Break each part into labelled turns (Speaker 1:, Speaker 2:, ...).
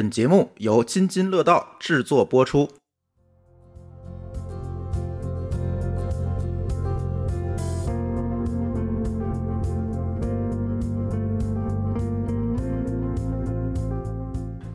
Speaker 1: 本节目由津津乐道制作播出。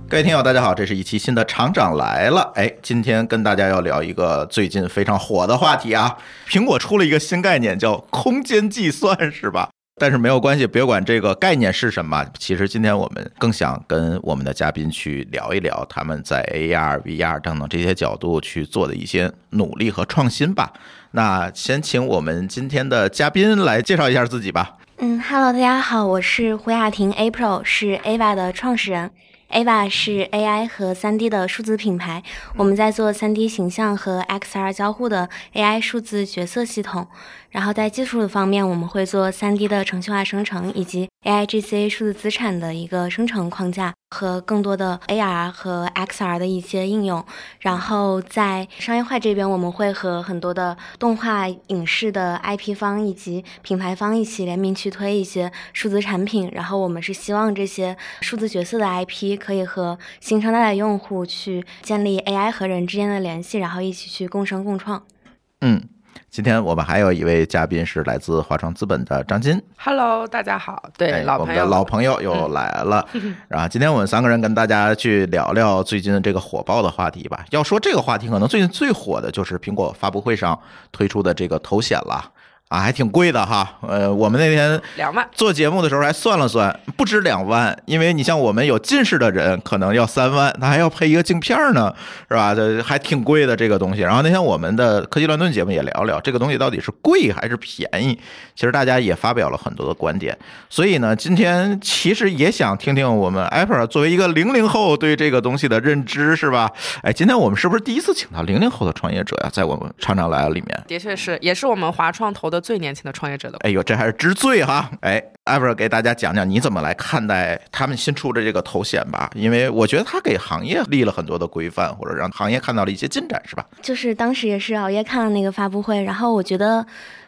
Speaker 1: 各位听友，大家好，这是一期新的厂长来了。哎，今天跟大家要聊一个最近非常火的话题啊，苹果出了一个新概念，叫空间计算，是吧？但是没有关系，别管这个概念是什么。其实今天我们更想跟我们的嘉宾去聊一聊他们在 AR、VR 等等这些角度去做的一些努力和创新吧。那先请我们今天的嘉宾来介绍一下自己吧。
Speaker 2: 嗯，Hello，大家好，我是胡雅婷 April，是 Ava 的创始人。Ava 是 AI 和 3D 的数字品牌，我们在做 3D 形象和 XR 交互的 AI 数字角色系统。然后在技术的方面，我们会做 3D 的程序化生成，以及 AI GC 数字资产的一个生成框架和更多的 AR 和 XR 的一些应用。然后在商业化这边，我们会和很多的动画影视的 IP 方以及品牌方一起联名去推一些数字产品。然后我们是希望这些数字角色的 IP 可以和新生代的用户去建立 AI 和人之间的联系，然后一起去共生共创。
Speaker 1: 嗯。今天我们还有一位嘉宾是来自华创资本的张金。
Speaker 3: Hello，大家好。对，
Speaker 1: 我们的老朋友又来了。然后今天我们三个人跟大家去聊聊最近的这个火爆的话题吧。要说这个话题，可能最近最火的就是苹果发布会上推出的这个头显了。啊，还挺贵的哈，呃，我们那天
Speaker 3: 两万
Speaker 1: 做节目的时候还算了算，不止两万，因为你像我们有近视的人，可能要三万，他还要配一个镜片呢，是吧？这还挺贵的这个东西。然后那天我们的科技乱炖节目也聊聊这个东西到底是贵还是便宜，其实大家也发表了很多的观点。所以呢，今天其实也想听听我们 Apple 作为一个零零后对这个东西的认知，是吧？哎，今天我们是不是第一次请到零零后的创业者呀？在我们厂长来了里面，
Speaker 3: 的确是，也是我们华创投的。最年轻的创业者的，
Speaker 1: 哎呦，这还是知最哈！哎，艾弗给大家讲讲你怎么来看待他们新出的这个头衔吧，因为我觉得他给行业立了很多的规范，或者让行业看到了一些进展，是吧？
Speaker 2: 就是当时也是熬夜看了那个发布会，然后我觉得。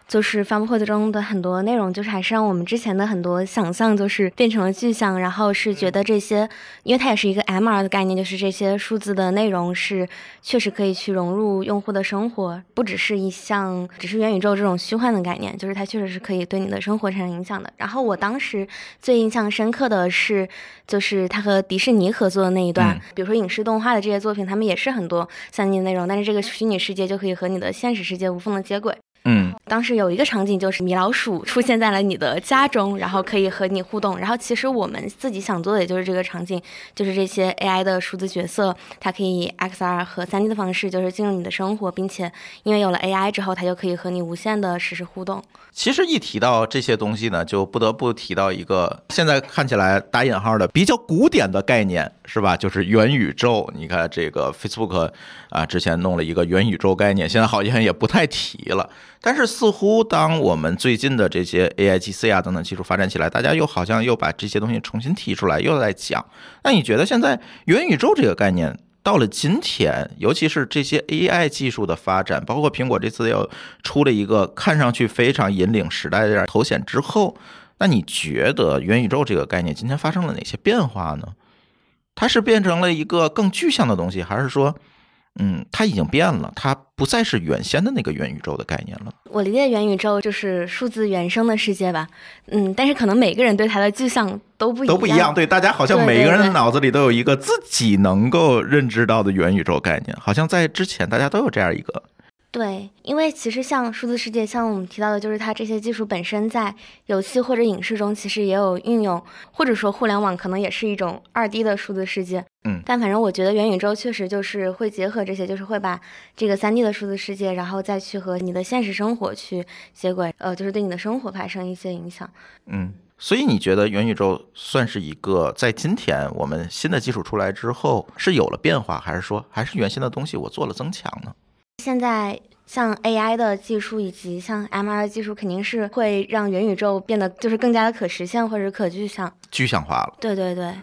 Speaker 2: 就是发布会中的很多内容，就是还是让我们之前的很多想象，就是变成了具象。然后是觉得这些，因为它也是一个 MR 的概念，就是这些数字的内容是确实可以去融入用户的生活，不只是一项，只是元宇宙这种虚幻的概念，就是它确实是可以对你的生活产生影响的。然后我当时最印象深刻的是，就是他和迪士尼合作的那一段，比如说影视动画的这些作品，他们也是很多三 D 的内容，但是这个虚拟世界就可以和你的现实世界无缝的接轨。
Speaker 1: 嗯，
Speaker 2: 当时有一个场景就是米老鼠出现在了你的家中，然后可以和你互动。然后其实我们自己想做的也就是这个场景，就是这些 AI 的数字角色，它可以 XR 和 3D 的方式就是进入你的生活，并且因为有了 AI 之后，它就可以和你无限的实时互动。
Speaker 1: 其实一提到这些东西呢，就不得不提到一个现在看起来打引号的比较古典的概念，是吧？就是元宇宙。你看这个 Facebook 啊，之前弄了一个元宇宙概念，现在好像也不太提了。但是似乎当我们最近的这些 AIGC 啊等等技术发展起来，大家又好像又把这些东西重新提出来，又在讲。那你觉得现在元宇宙这个概念到了今天，尤其是这些 AI 技术的发展，包括苹果这次又出了一个看上去非常引领时代的头显之后，那你觉得元宇宙这个概念今天发生了哪些变化呢？它是变成了一个更具象的东西，还是说？嗯，它已经变了，它不再是原先的那个元宇宙的概念了。
Speaker 2: 我理解元宇宙就是数字原生的世界吧。嗯，但是可能每个人对它的具象都不
Speaker 1: 都不一样。对，大家好像每个人脑子里都有一个自己能够认知到的元宇宙概念，好像在之前大家都有这样一个。
Speaker 2: 对，因为其实像数字世界，像我们提到的，就是它这些技术本身在游戏或者影视中其实也有运用，或者说互联网可能也是一种二 D 的数字世界。
Speaker 1: 嗯，
Speaker 2: 但反正我觉得元宇宙确实就是会结合这些，就是会把这个三 D 的数字世界，然后再去和你的现实生活去接轨，呃，就是对你的生活发生一些影响。
Speaker 1: 嗯，所以你觉得元宇宙算是一个在今天我们新的技术出来之后是有了变化，还是说还是原先的东西我做了增强呢？
Speaker 2: 现在像 AI 的技术以及像 MR 的技术，肯定是会让元宇宙变得就是更加的可实现或者可具象、
Speaker 1: 具象化了。
Speaker 2: 对对对。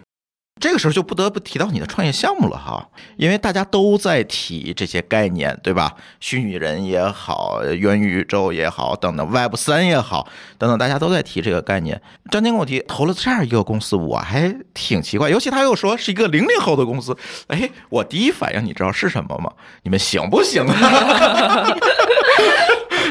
Speaker 1: 这个时候就不得不提到你的创业项目了哈，因为大家都在提这些概念，对吧？虚拟人也好，元宇宙也好，等等，Web 三也好，等等，大家都在提这个概念。张晶跟我提投了这样一个公司，我还挺奇怪，尤其他又说是一个零零后的公司，哎，我第一反应你知道是什么吗？你们行不行啊？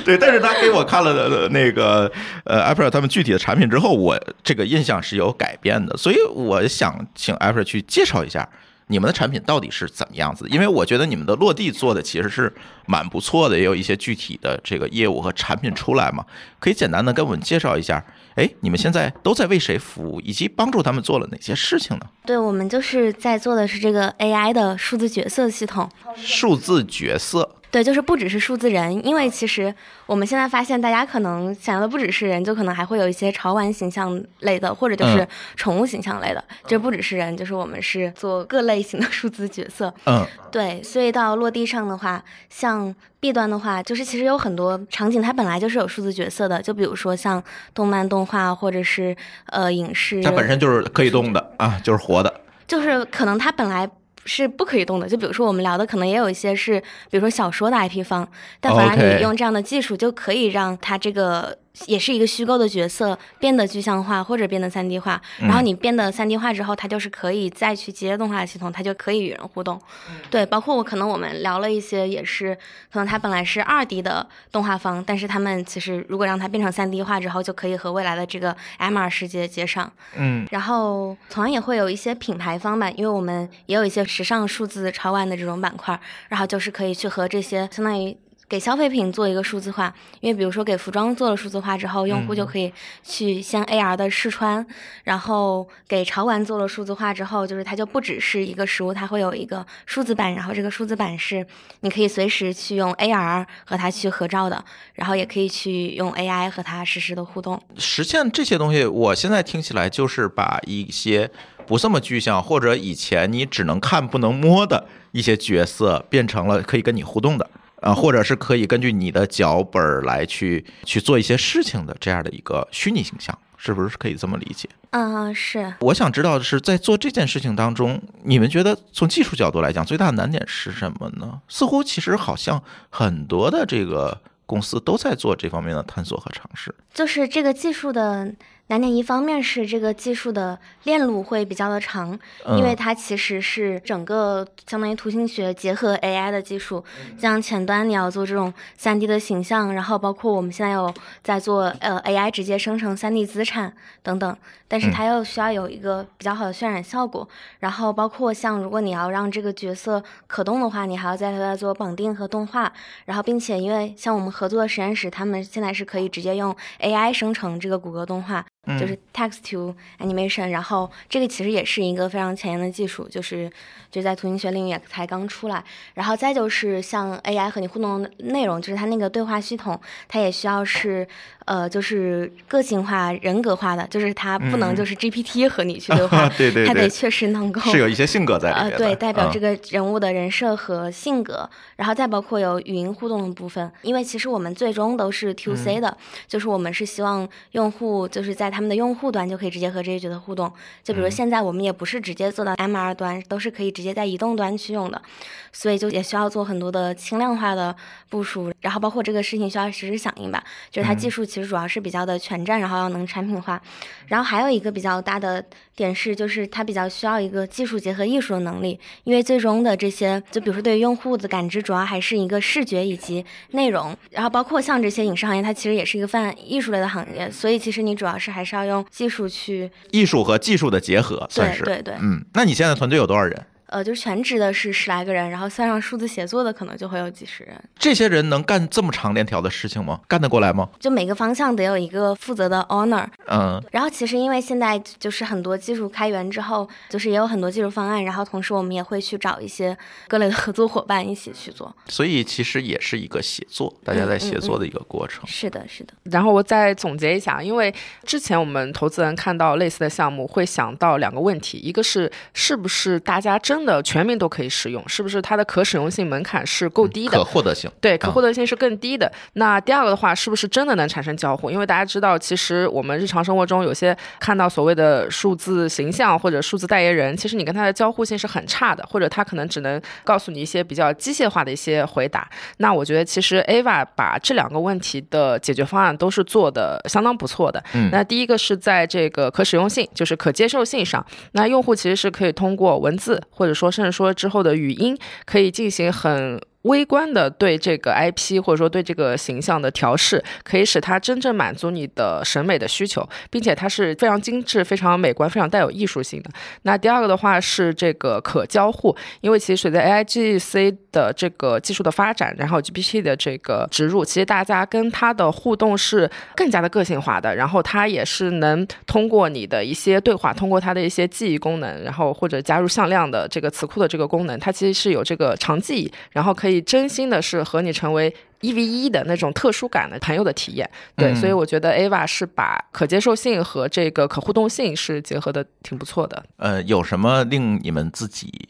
Speaker 1: 对，但是他给我看了那个呃 Apple 他们具体的产品之后，我这个印象是有改变的，所以我想请 Apple 去介绍一下你们的产品到底是怎么样子，因为我觉得你们的落地做的其实是蛮不错的，也有一些具体的这个业务和产品出来嘛，可以简单的跟我们介绍一下，哎，你们现在都在为谁服务，以及帮助他们做了哪些事情呢？
Speaker 2: 对，我们就是在做的是这个 AI 的数字角色系统，
Speaker 1: 数字角色。
Speaker 2: 对，就是不只是数字人，因为其实我们现在发现，大家可能想要的不只是人，就可能还会有一些潮玩形象类的，或者就是宠物形象类的。这不只是人，就是我们是做各类型的数字角色。
Speaker 1: 嗯，
Speaker 2: 对，所以到落地上的话，像 B 端的话，就是其实有很多场景，它本来就是有数字角色的，就比如说像动漫、动画，或者是呃影视，
Speaker 1: 它本身就是可以动的啊，就是活的，
Speaker 2: 就是可能它本来。是不可以动的，就比如说我们聊的，可能也有一些是，比如说小说的 IP 方，但反而你用这样的技术就可以让它这个。也是一个虚构的角色变得具象化或者变得三 D 化，然后你变得三 D 化之后，它就是可以再去接动画系统，它就可以与人互动。对，包括我可能我们聊了一些，也是可能它本来是二 D 的动画方，但是他们其实如果让它变成三 D 化之后，就可以和未来的这个 MR 世界接上。
Speaker 1: 嗯，
Speaker 2: 然后同样也会有一些品牌方吧，因为我们也有一些时尚数字超玩的这种板块，然后就是可以去和这些相当于。给消费品做一个数字化，因为比如说给服装做了数字化之后，用户就可以去先 AR 的试穿，然后给潮玩做了数字化之后，就是它就不只是一个实物，它会有一个数字版，然后这个数字版是你可以随时去用 AR 和它去合照的，然后也可以去用 AI 和它实时的互动。
Speaker 1: 实现这些东西，我现在听起来就是把一些不这么具象或者以前你只能看不能摸的一些角色，变成了可以跟你互动的。啊，或者是可以根据你的脚本来去去做一些事情的这样的一个虚拟形象，是不是可以这么理解？
Speaker 2: 嗯，是。
Speaker 1: 我想知道的是，在做这件事情当中，你们觉得从技术角度来讲，最大的难点是什么呢？似乎其实好像很多的这个公司都在做这方面的探索和尝试。
Speaker 2: 就是这个技术的。难点一方面是这个技术的链路会比较的长，因为它其实是整个相当于图形学结合 AI 的技术，像前端你要做这种 3D 的形象，然后包括我们现在有在做呃 AI 直接生成 3D 资产等等，但是它又需要有一个比较好的渲染效果，然后包括像如果你要让这个角色可动的话，你还要在它做绑定和动画，然后并且因为像我们合作的实验室，他们现在是可以直接用 AI 生成这个谷歌动画。就是 text to animation，然后这个其实也是一个非常前沿的技术，就是就在图形学领域也才刚出来。然后再就是像 AI 和你互动的内容，就是它那个对话系统，它也需要是呃，就是个性化、人格化的，就是它不能就是 GPT 和你去对话，
Speaker 1: 对对对，
Speaker 2: 它得确实能够
Speaker 1: 是有一些性格在里
Speaker 2: 面，呃，对，代表这个人物的人设和性格，然后再包括有语音互动的部分，因为其实我们最终都是 To C 的，就是我们是希望用户就是在他们的用户端就可以直接和这些角色互动，就比如现在我们也不是直接做到 MR 端，都是可以直接在移动端去用的，所以就也需要做很多的轻量化的部署，然后包括这个事情需要实时响应吧，就是它技术其实主要是比较的全站，然后要能产品化，然后还有一个比较大的点是，就是它比较需要一个技术结合艺术的能力，因为最终的这些，就比如说对于用户的感知，主要还是一个视觉以及内容，然后包括像这些影视行业，它其实也是一个泛艺术类的行业，所以其实你主要是还是要用。技术去
Speaker 1: 艺术和技术的结合，算是
Speaker 2: 对对，
Speaker 1: 嗯，那你现在团队有多少人？
Speaker 2: 呃，就是全职的是十来个人，然后算上数字写作的，可能就会有几十人。
Speaker 1: 这些人能干这么长链条的事情吗？干得过来吗？
Speaker 2: 就每个方向得有一个负责的 owner。
Speaker 1: 嗯。
Speaker 2: 然后其实因为现在就是很多技术开源之后，就是也有很多技术方案，然后同时我们也会去找一些各类的合作伙伴一起去做。
Speaker 1: 所以其实也是一个写作，大家在写作的一个过程。
Speaker 2: 是的，是的。
Speaker 3: 然后我再总结一下，因为之前我们投资人看到类似的项目，会想到两个问题，一个是是不是大家真真的全民都可以使用？是不是它的可使用性门槛是够低的？
Speaker 1: 可获得性
Speaker 3: 对，可获得性是更低的。那第二个的话，是不是真的能产生交互？因为大家知道，其实我们日常生活中有些看到所谓的数字形象或者数字代言人，其实你跟他的交互性是很差的，或者他可能只能告诉你一些比较机械化的一些回答。那我觉得其实 Ava 把这两个问题的解决方案都是做的相当不错的。
Speaker 1: 嗯
Speaker 3: 那第一个是在这个可使用性，就是可接受性上，那用户其实是可以通过文字，或者说甚至说之后的语音，可以进行很。微观的对这个 IP 或者说对这个形象的调试，可以使它真正满足你的审美的需求，并且它是非常精致、非常美观、非常带有艺术性的。那第二个的话是这个可交互，因为其实随着 AIGC 的这个技术的发展，然后 GPT 的这个植入，其实大家跟它的互动是更加的个性化的，然后它也是能通过你的一些对话，通过它的一些记忆功能，然后或者加入向量的这个词库的这个功能，它其实是有这个长记忆，然后可以真心的是和你成为。一 v 一的那种特殊感的朋友的体验，对，
Speaker 1: 嗯
Speaker 3: 所以我觉得 Ava 是把可接受性和这个可互动性是结合的挺不错的。
Speaker 1: 呃，有什么令你们自己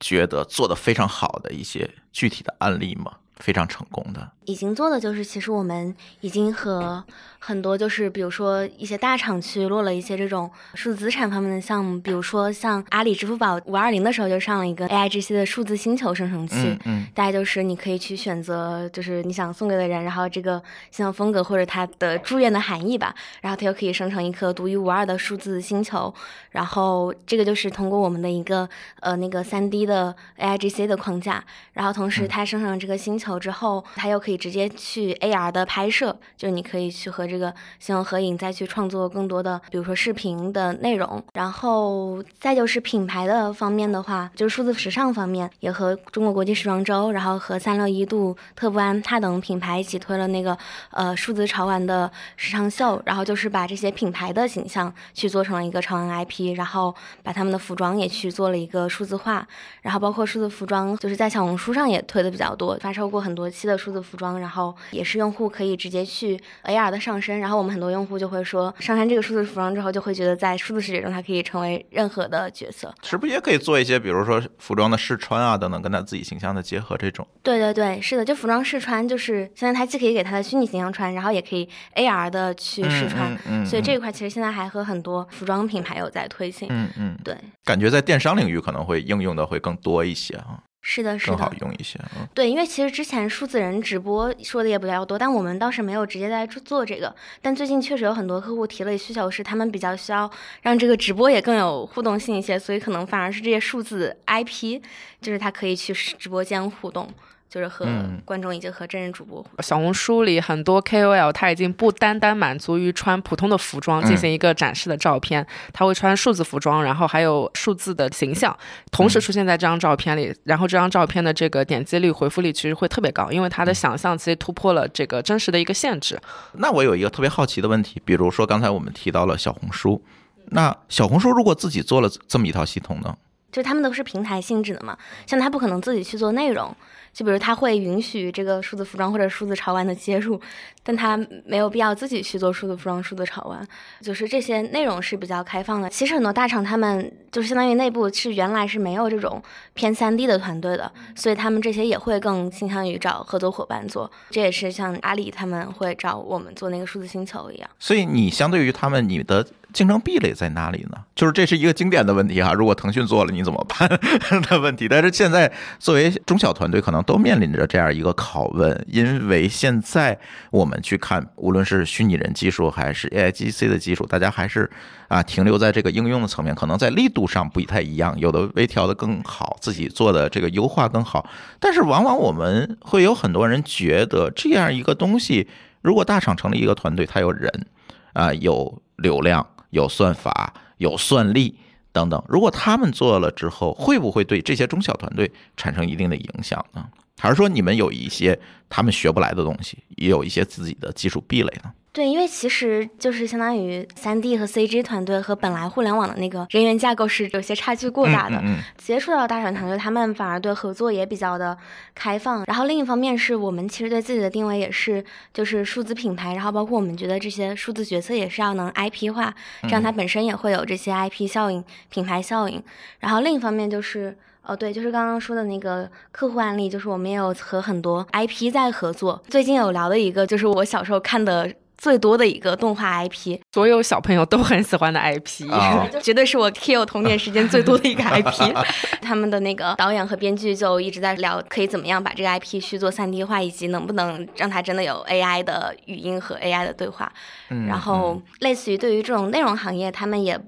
Speaker 1: 觉得做的非常好的一些具体的案例吗？非常成功的，
Speaker 2: 已经做的就是，其实我们已经和很多就是，比如说一些大厂去落了一些这种数字资产方面的项目，比如说像阿里支付宝五二零的时候就上了一个 AIGC 的数字星球生成器，
Speaker 1: 嗯嗯
Speaker 2: 大概就是你可以去选择，就是你想送给的人，然后这个形象风格或者它的祝愿的含义吧，然后它又可以生成一颗独一无二的数字星球，然后这个就是通过我们的一个呃那个三 D 的 AIGC 的框架，然后同时它生成了这个星球之后，它又可以直接去 AR 的拍摄，就是你可以去和这个星球合影，再去创作更多的，比如说视频的内容。然后再就是品牌的方面的话，就是数字时尚方面，也和中国国际时装周，然后和三六一度、特步安踏等品牌一起推了那个呃数字潮玩的时尚秀，然后就是把这些品牌的形象去做成了一个潮玩 IP，然后把他们的服装也去做了一个数字化，然后包括数字服装，就是在小红书上也推的比较多，发售过很多期的数字服装，然后也是用户可以直接去 AR 的上身，然后我们很多用户就会说，上身这个数字服装之后，就会觉得在数字世界中，它可以成为任何的角色。
Speaker 1: 是不是也可以做一些，比如说服装的试穿啊等等，跟他自己形象的结合这种？
Speaker 2: 对对对，是的，就服装试穿，就是现在它既可以给他的虚拟形象穿，然后也可以 AR 的去试穿，
Speaker 1: 嗯嗯嗯
Speaker 2: 所以这一块其实现在还和很多服装品牌有在推进。
Speaker 1: 嗯嗯，
Speaker 2: 对，
Speaker 1: 感觉在电商领域可能会应用的会更多一些啊，
Speaker 2: 是的，是的
Speaker 1: 更好，用一些。嗯
Speaker 2: 对，因为其实之前数字人直播说的也比较多，但我们倒是没有直接在做做这个。但最近确实有很多客户提了需求，是他们比较需要让这个直播也更有互动性一些，所以可能反而是这些数字 IP，就是它可以去直播间互动，就是和
Speaker 1: 嗯
Speaker 2: 观众以及和真人主播。
Speaker 3: 小红书里很多 KOL 他已经不单单满足于穿普通的服装进行一个展示的照片，他会穿数字服装，然后还有数字的形象，同时出现在这张照片里，然后这张照片的这个点击率、回复率其实会特别高，因为他的想象其实突破了这个真实的一个限制。
Speaker 1: 那我有一个特别好奇的问题，比如说刚才我们提到了小红书，那小红书如果自己做了这么一套系统呢？
Speaker 2: 就是他们都是平台性质的嘛，像他不可能自己去做内容，就比如他会允许这个数字服装或者数字潮玩的接入，但他没有必要自己去做数字服装、数字潮玩，就是这些内容是比较开放的。其实很多大厂他们就是相当于内部是原来是没有这种偏三 D 的团队的，所以他们这些也会更倾向于找合作伙伴做。这也是像阿里他们会找我们做那个数字星球一样。
Speaker 1: 所以你相对于他们，你的竞争壁垒在哪里呢？就是这是一个经典的问题哈。如果腾讯做了，你怎么办 的问题？但是现在作为中小团队，可能都面临着这样一个拷问，因为现在我们去看，无论是虚拟人技术还是 AIGC 的技术，大家还是啊停留在这个应用的层面，可能在力度上不太一样，有的微调的更好，自己做的这个优化更好。但是往往我们会有很多人觉得这样一个东西，如果大厂成立一个团队，它有人啊、有流量。有算法、有算力等等。如果他们做了之后，会不会对这些中小团队产生一定的影响呢？还是说你们有一些他们学不来的东西，也有一些自己的技术壁垒呢？
Speaker 2: 对，因为其实就是相当于三 D 和 CG 团队和本来互联网的那个人员架构是有些差距过大的。
Speaker 1: 嗯嗯
Speaker 2: 接触到大厂团队，他们反而对合作也比较的开放。然后另一方面是我们其实对自己的定位也是就是数字品牌，然后包括我们觉得这些数字角色也是要能 IP 化，这样它本身也会有这些 IP 效应、品牌效应。然后另一方面就是。哦，对，就是刚刚说的那个客户案例，就是我们也有和很多 IP 在合作。最近有聊的一个，就是我小时候看的最多的一个动画 IP，
Speaker 3: 所有小朋友都很喜欢的 IP，
Speaker 1: 啊
Speaker 2: 绝对是我 kill 童年时间最多的一个 IP。他们的那个导演和编剧就一直在聊，可以怎么样把这个 IP 去做 3D 化，以及能不能让它真的有 AI 的语音和 AI 的对话。
Speaker 1: 嗯
Speaker 2: 然后，类似于对于这种内容行业，他们也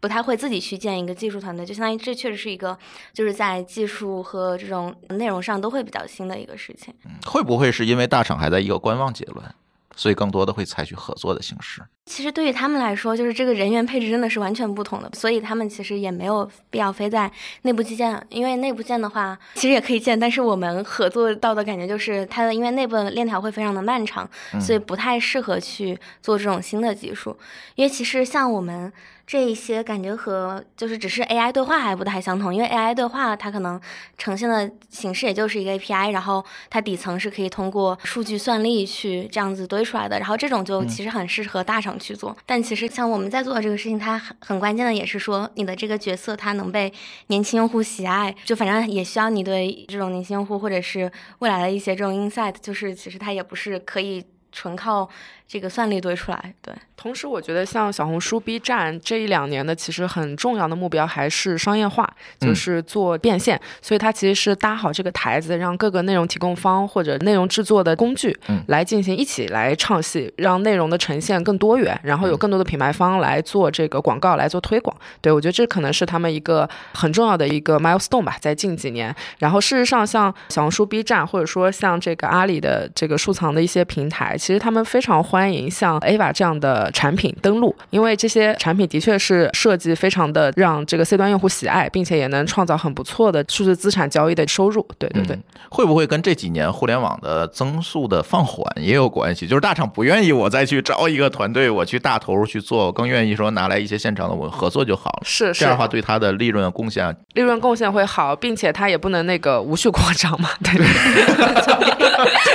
Speaker 2: 不太会自己去建一个技术团队，就相当于这确实是一个就是在技术和这种内容上都会比较新的一个事情。
Speaker 1: 会不会是因为大厂还在一个观望阶段，所以更多的会采取合作的形式？
Speaker 2: 其实对于他们来说，就是这个人员配置真的是完全不同的，所以他们其实也没有必要非在内部基建，因为内部建的话，其实也可以建，但是我们合作到的感觉就是它的，因为内部的链条会非常的漫长，所以不太适合去做这种新的技术。因为其实像我们这一些感觉和就是只是 AI 对话还不太相同，因为 AI 对话它可能呈现的形式也就是一个 API，然后它底层是可以通过数据算力去这样子堆出来的，然后这种就其实很适合大厂去做。但其实像我们在做的这个事情，它很很关键的也是说你的这个角色它能被年轻用户喜爱，就反正也需要你对这种年轻用户或者是未来的一些这种 insight，就是其实它也不是可以纯靠这个算力堆出来，对。
Speaker 3: 同时，我觉得像小红书、B 站这一两年的，其实很重要的目标还是商业化，
Speaker 1: 嗯
Speaker 3: 就是做变现。所以它其实是搭好这个台子，让各个内容提供方或者内容制作的工具，
Speaker 1: 嗯
Speaker 3: 来进行一起来唱戏，让内容的呈现更多元，然后有更多的品牌方来做这个广告，来做推广。对我觉得这可能是他们一个很重要的一个 milestone 吧，在近几年。然后事实上，像小红书、B 站，或者说像这个阿里的这个数藏的一些平台，其实他们非常欢迎像 Ava 这样的产品登录，因为这些产品的确是设计非常的让这个 C 端用户喜爱，并且也能创造很不错的数字资产交易的收入。对对对。
Speaker 1: 嗯会不会跟这几年互联网的增速的放缓也有关系？就是大厂不愿意我再去招一个团队，我去大投入去做，我更愿意说拿来一些现场的我合作就好了。
Speaker 3: 是是
Speaker 1: 这样的话，对它的利润贡献
Speaker 3: 利润贡献会好，并且它也不能那个无序扩张嘛，对对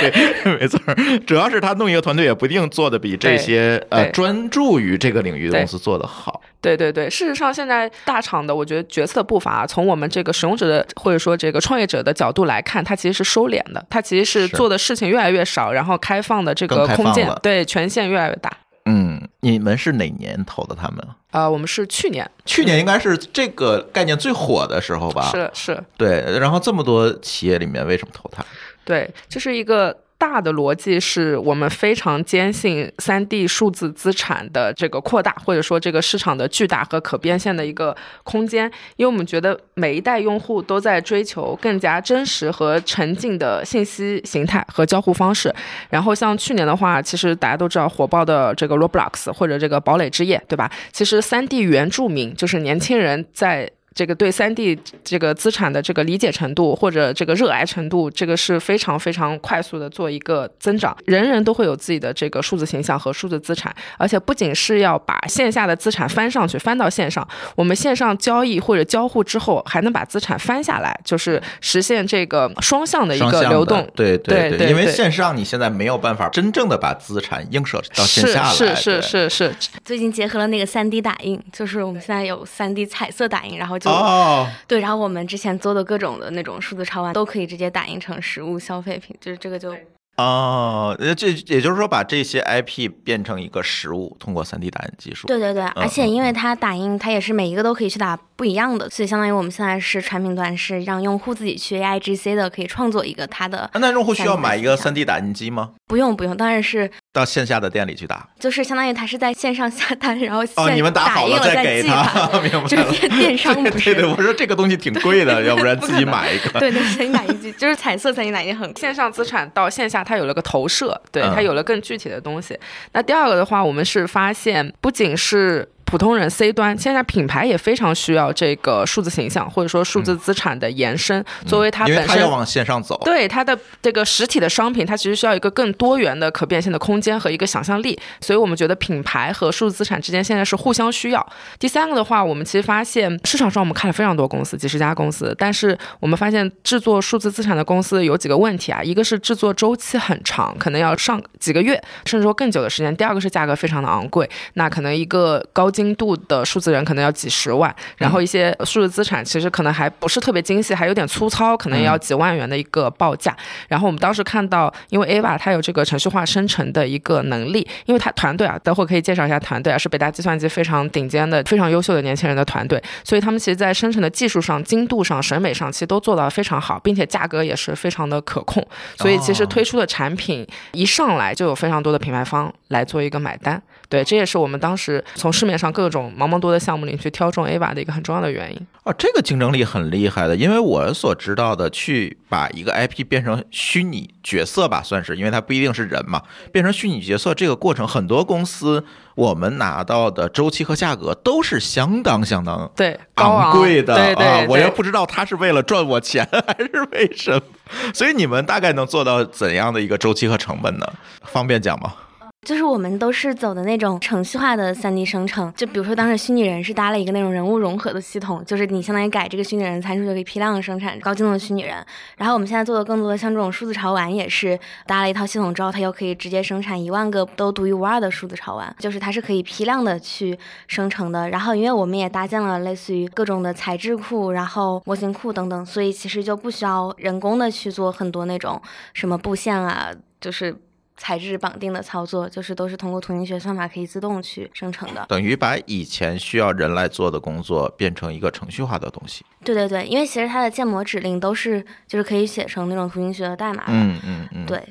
Speaker 1: 对，没错，主要是他弄一个团队也不一定做的比这些呃专注于这个领域的公司做得好。
Speaker 3: 对对对。事实上，现在大厂的我觉得决策步伐，从我们这个使用者的或者说这个创业者的角度来看，它其实是收敛的，它其实是
Speaker 1: 是
Speaker 3: 做的事情越来越少，然后开放的这个空间对权限越来越大。
Speaker 1: 嗯，你们是哪年投的他们？
Speaker 3: 呃，我们是去年，
Speaker 1: 去年应该是这个概念最火的时候吧？
Speaker 3: 是是，
Speaker 1: 对，然后这么多企业里面，为什么投它？
Speaker 3: 对，这是一个大的逻辑，是我们非常坚信三 D 数字资产的这个扩大，或者说这个市场的巨大和可变现的一个空间。因为我们觉得每一代用户都在追求更加真实和沉浸的信息形态和交互方式。然后像去年的话，其实大家都知道火爆的这个 Roblox 或者这个堡垒之夜，对吧？其实三 D 原住民就是年轻人在。这个对三 D 这个资产的这个理解程度或者这个热爱程度，这个是非常非常快速的做一个增长。人人都会有自己的这个数字形象和数字资产，而且不仅是要把线下的资产翻上去，翻到线上，我们线上交易或者交互之后，还能把资产翻下来，就是实现这个双向的一个流动。
Speaker 1: 对
Speaker 3: 对对
Speaker 1: 因为线上你现在没有办法真正的把资产映射到线
Speaker 3: 是
Speaker 1: 下来，
Speaker 3: 是是
Speaker 1: 是
Speaker 3: 是是，
Speaker 2: 最近结合了那个三 D 打印，就是我们现在有三 D 彩色打印，然后就、
Speaker 1: 哦，
Speaker 2: 对，然后我们之前做的各种的那种数字超玩都可以直接打印成实物消费品，就是这个就
Speaker 1: 哦，那这也就是说，把这些 IP 变成一个实物，通过 3D 打印技术。
Speaker 2: 对对对，而且
Speaker 1: 嗯
Speaker 2: 因为它打印，它也是每一个都可以去打不一样的，所以相当于我们现在是产品端是让用户自己去 AIGC 的，可以创作一个它的
Speaker 1: 啊，那用户需要买一个
Speaker 2: 三
Speaker 1: 3D 打印机吗？
Speaker 2: 不用不用，当然是
Speaker 1: 到线下的店里去打。
Speaker 2: 就是相当于他是在线上下单，然后
Speaker 1: 哦，
Speaker 2: 线
Speaker 1: 你们打好
Speaker 2: 印了
Speaker 1: 再给他
Speaker 2: 它，，
Speaker 1: 明白
Speaker 2: 就是
Speaker 1: 了。
Speaker 2: 电 电商不是？
Speaker 1: 对对，我说这个东西挺贵的，要不然自己买一个。
Speaker 2: 对对，三 D 打印机就是彩色三 D 打印很
Speaker 3: 线上资产到线下，它有了个投射，对，
Speaker 1: 嗯
Speaker 3: 它有了更具体的东西。那第二个的话，我们是发现不仅是普通人 C 端，现在品牌也非常需要这个数字形象或者说数字资产的延伸，作为它本身
Speaker 1: 它要往线上走。
Speaker 3: 对它的这个实体的商品，它其实需要一个更多元的可变现的空间和一个想象力，所以我们觉得品牌和数字资产之间现在是互相需要。第三个的话，我们其实发现市场上我们看了非常多公司，几十家公司，但是我们发现制作数字资产的公司有几个问题啊，一个是制作周期很长，可能要上几个月，甚至说更久的时间；第二个是价格非常的昂贵，那可能一个高精度的数字人可能要几十万，然后一些数字资产其实可能还不是特别精细，还有点粗糙，可能也要几万元的一个报价。然后我们当时看到，因为 Ava 它有这个程序化生成的一个能力，因为它团队啊，待会可以介绍一下团队啊，是北大计算机非常顶尖的、非常优秀的年轻人的团队，所以他们其实在生成的技术上、精度上、审美上，其实都做到非常好，并且价格也是非常的可控。所以其实推出的产品一上来就有非常多的品牌方来做一个买单。对，这也是我们当时从市面上各种茫茫多的项目里去挑中 Ava 的一个很重要的原因。
Speaker 1: 哦，这个竞争力很厉害的，因为我所知道的，去把一个 IP 变成虚拟角色吧，算是，因为它不一定是人嘛，变成虚拟角色这个过程，很多公司我们拿到的周期和价格都是相当相当
Speaker 3: 对
Speaker 1: 昂贵的啊，我
Speaker 3: 对
Speaker 1: 也不知道他是为了赚我钱 还是为什么，所以你们大概能做到怎样的一个周期和成本呢？方便讲吗？
Speaker 2: 就是我们都是走的那种程序化的 3D 生成，就比如说当时虚拟人是搭了一个那种人物融合的系统，就是你相当于改这个虚拟人参数就可以批量生产高精度的虚拟人。然后我们现在做的更多的像这种数字潮玩也是搭了一套系统之后，它又可以直接生产一万个都独一无二的数字潮玩，就是它是可以批量的去生成的。然后因为我们也搭建了类似于各种的材质库，然后模型库等等，所以其实就不需要人工的去做很多那种什么布线啊，就是。材质绑定的操作，就是都是通过图形学算法可以自动去生成的。
Speaker 1: 等于把以前需要人来做的工作变成一个程序化的东西。
Speaker 2: 对对对，因为其实它的建模指令都是就是可以写成那种图形学的代码的。
Speaker 1: 嗯嗯嗯，
Speaker 2: 对。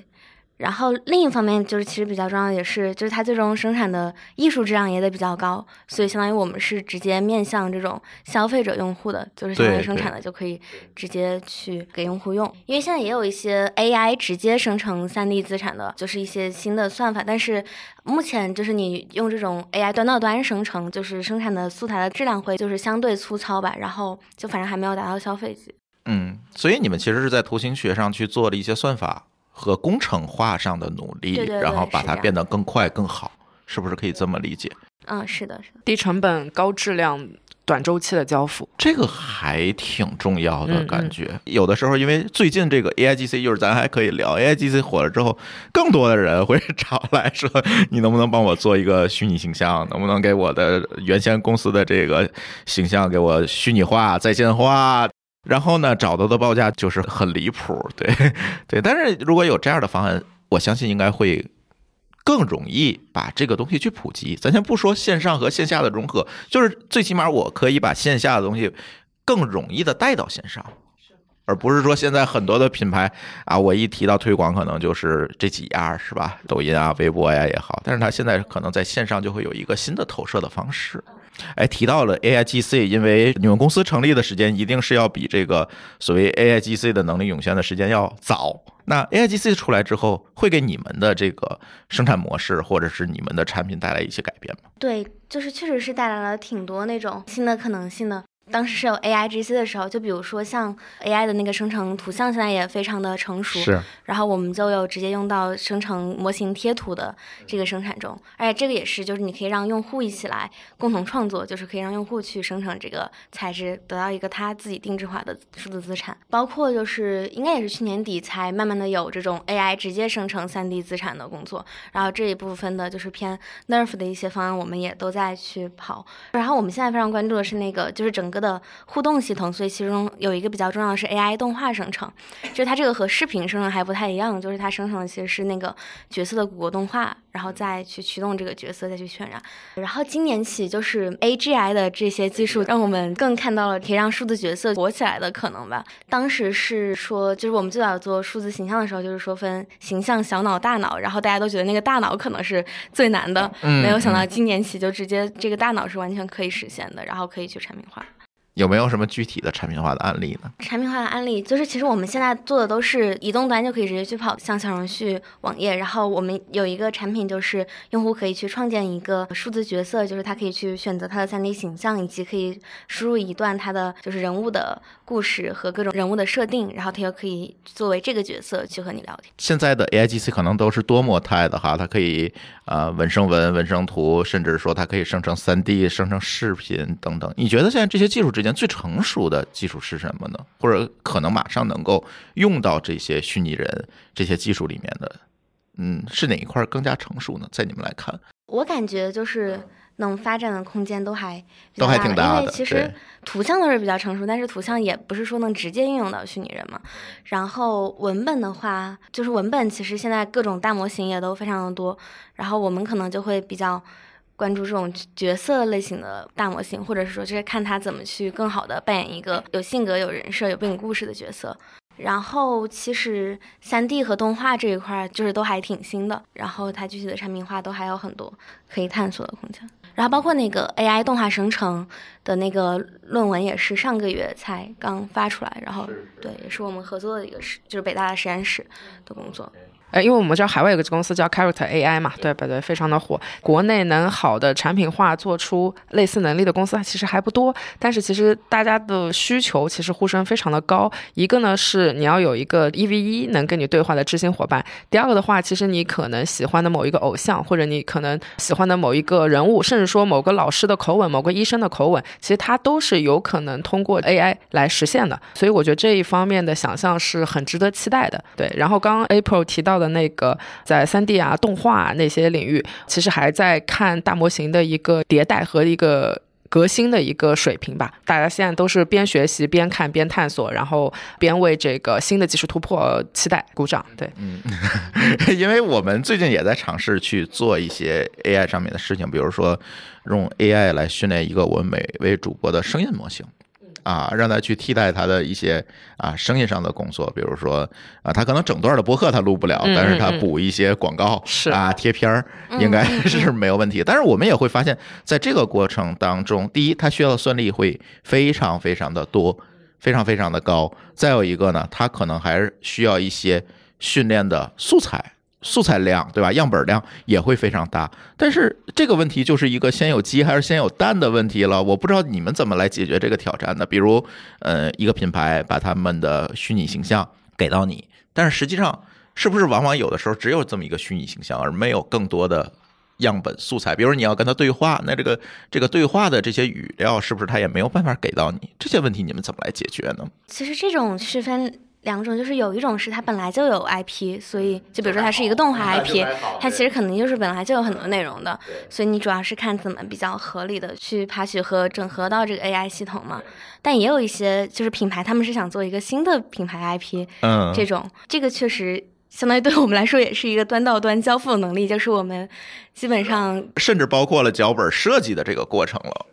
Speaker 2: 然后另一方面就是其实比较重要的也是，就是它最终生产的艺术质量也得比较高，所以相当于我们是直接面向这种消费者用户的，就是相当于生产的就可以直接去给用户用。因为现在也有一些 AI 直接生成 3D 资产的，就是一些新的算法，但是目前就是你用这种 AI 端到端生成，就是生产的素材的质量会就是相对粗糙吧，然后就反正还没有达到消费级。
Speaker 1: 嗯，所以你们其实是在图形学上去做了一些算法和工程化上的努力，
Speaker 2: 对对对
Speaker 1: 然后把它变得更快更好，是不是可以这么理解？
Speaker 2: 嗯，是的，是的。
Speaker 3: 低成本、高质量、短周期的交付。
Speaker 1: 这个还挺重要的
Speaker 3: 嗯
Speaker 1: 感觉。有的时候，因为最近这个 AIGC，就是咱还可以聊 AIGC 火了之后，更多的人会 找来说，你能不能帮我做一个虚拟形象？能不能给我的原先公司的这个形象给我虚拟化、在线化？然后呢，找到的报价就是很离谱，对对。但是如果有这样的方案，我相信应该会更容易把这个东西去普及。咱先不说线上和线下的融合，就是最起码我可以把线下的东西更容易的带到线上。而不是说现在很多的品牌啊，我一提到推广，可能就是这几样是吧？抖音啊、微博呀也好，但是它现在可能在线上就会有一个新的投射的方式。哎，提到了 AIGC，因为你们公司成立的时间一定是要比这个所谓 AIGC 的能力涌现的时间要早。那 AIGC 出来之后，会给你们的这个生产模式或者是你们的产品带来一些改变吗？
Speaker 2: 对，就是确实是带来了挺多那种新的可能性的。当时是有 AI GC 的时候，就比如说像 AI 的那个生成图像，现在也非常的成熟。
Speaker 1: 是，
Speaker 2: 然后我们就有直接用到生成模型贴图的这个生产中，而且这个也是，就是你可以让用户一起来共同创作，就是可以让用户去生成这个材质，得到一个他自己定制化的数字资产。包括就是应该也是去年底才慢慢的有这种 AI 直接生成 3D 资产的工作，然后这一部分的就是偏 Nerf 的一些方案，我们也都在去跑。然后我们现在非常关注的是那个就是整个的互动系统，所以其中有一个比较重要的是 AI 动画生成，就是它这个和视频生成还不太一样，就是它生成的其实是那个角色的骨骼动画，然后再去驱动这个角色，再去渲染。然后今年起就是 AGI 的这些技术，让我们更看到了可以让数字角色活起来的可能吧。当时是说，就是我们最早做数字形象的时候，就是说分形象、小脑、大脑，然后大家都觉得那个大脑可能是最难的，
Speaker 1: 嗯
Speaker 2: 没有想到今年起就直接这个大脑是完全可以实现的，然后可以去产品化。
Speaker 1: 有没有什么具体的产品化的案例呢？
Speaker 2: 产品化的案例就是，其实我们现在做的都是移动端就可以直接去跑，像小程序、网页。然后我们有一个产品，就是用户可以去创建一个数字角色，就是他可以去选择他的三 D 形象，以及可以输入一段他的就是人物的故事和各种人物的设定，然后他又可以作为这个角色去和你聊天。
Speaker 1: 现在的 AIGC 可能都是多模态的哈，它可以呃文生文、文生图，甚至说它可以生成 3D、生成视频等等。你觉得现在这些技术之间最成熟的技术是什么呢？或者可能马上能够用到这些虚拟人这些技术里面的，嗯，是哪一块更加成熟呢？在你们来看，
Speaker 2: 我感觉就是能发展的空间都还
Speaker 1: 都还挺大
Speaker 2: 的，因为其实图像都是比较成熟，但是图像也不是说能直接应用到虚拟人嘛。然后文本的话，就是文本其实现在各种大模型也都非常的多，然后我们可能就会比较。关注这种角色类型的大模型，或者是说，就是看他怎么去更好的扮演一个有性格、有人设、有背景故事的角色。然后，其实三 D 和动画这一块就是都还挺新的，然后它具体的产品化都还有很多可以探索的空间。然后，包括那个 AI 动画生成的那个论文也是上个月才刚发出来，然后对，也是我们合作的一个是，就是北大的实验室的工作。
Speaker 3: 呃，因为我们知道海外有个公司叫 Character AI 嘛，对不对？非常的火。国内能好的产品化做出类似能力的公司其实还不多，但是其实大家的需求其实呼声非常的高。一个呢是你要有一个一 v 一能跟你对话的知心伙伴，第二个的话，其实你可能喜欢的某一个偶像，或者你可能喜欢的某一个人物，甚至说某个老师的口吻、某个医生的口吻，其实它都是有可能通过 AI 来实现的。所以我觉得这一方面的想象是很值得期待的。对，然后刚刚 April 提到。的那个在三 D 啊、动画那些领域，其实还在看大模型的一个迭代和一个革新的一个水平吧。大家现在都是边学习边看边探索，然后边为这个新的技术突破期待鼓掌。对，
Speaker 1: 嗯，因为我们最近也在尝试去做一些 AI 上面的事情，比如说用 AI 来训练一个我们每位主播的声音模型。啊，让他去替代他的一些啊生意上的工作，比如说啊，他可能整段的播客他录不了，但是他补一些广告是啊贴片儿应该是没有问题。但是我们也会发现，在这个过程当中，第一，他需要的算力会非常非常的多，非常非常的高。再有一个呢，他可能还是需要一些训练的素材。素材量对吧？样本量也会非常大，但是这个问题就是一个先有鸡还是先有蛋的问题了。我不知道你们怎么来解决这个挑战的。比如，呃，一个品牌把他们的虚拟形象给到你，但是实际上是不是往往有的时候只有这么一个虚拟形象，而没有更多的样本素材？比如你要跟他对话，那这个这个对话的这些语料是不是他也没有办法给到你？这些问题你们怎么来解决呢？
Speaker 2: 其实这种区分。两种就是有一种是它本来就有 IP，所以就比如说它是一个动画 IP，它其实可能就是本来就有很多内容的，所以你主要是看怎么比较合理的去爬取和整合到这个 AI 系统嘛。但也有一些就是品牌，他们是想做一个新的品牌 IP，
Speaker 1: 嗯，
Speaker 2: 这种这个确实相当于对我们来说也是一个端到端交付的能力，就是我们基本上
Speaker 1: 甚至包括了脚本设计的这个过程了，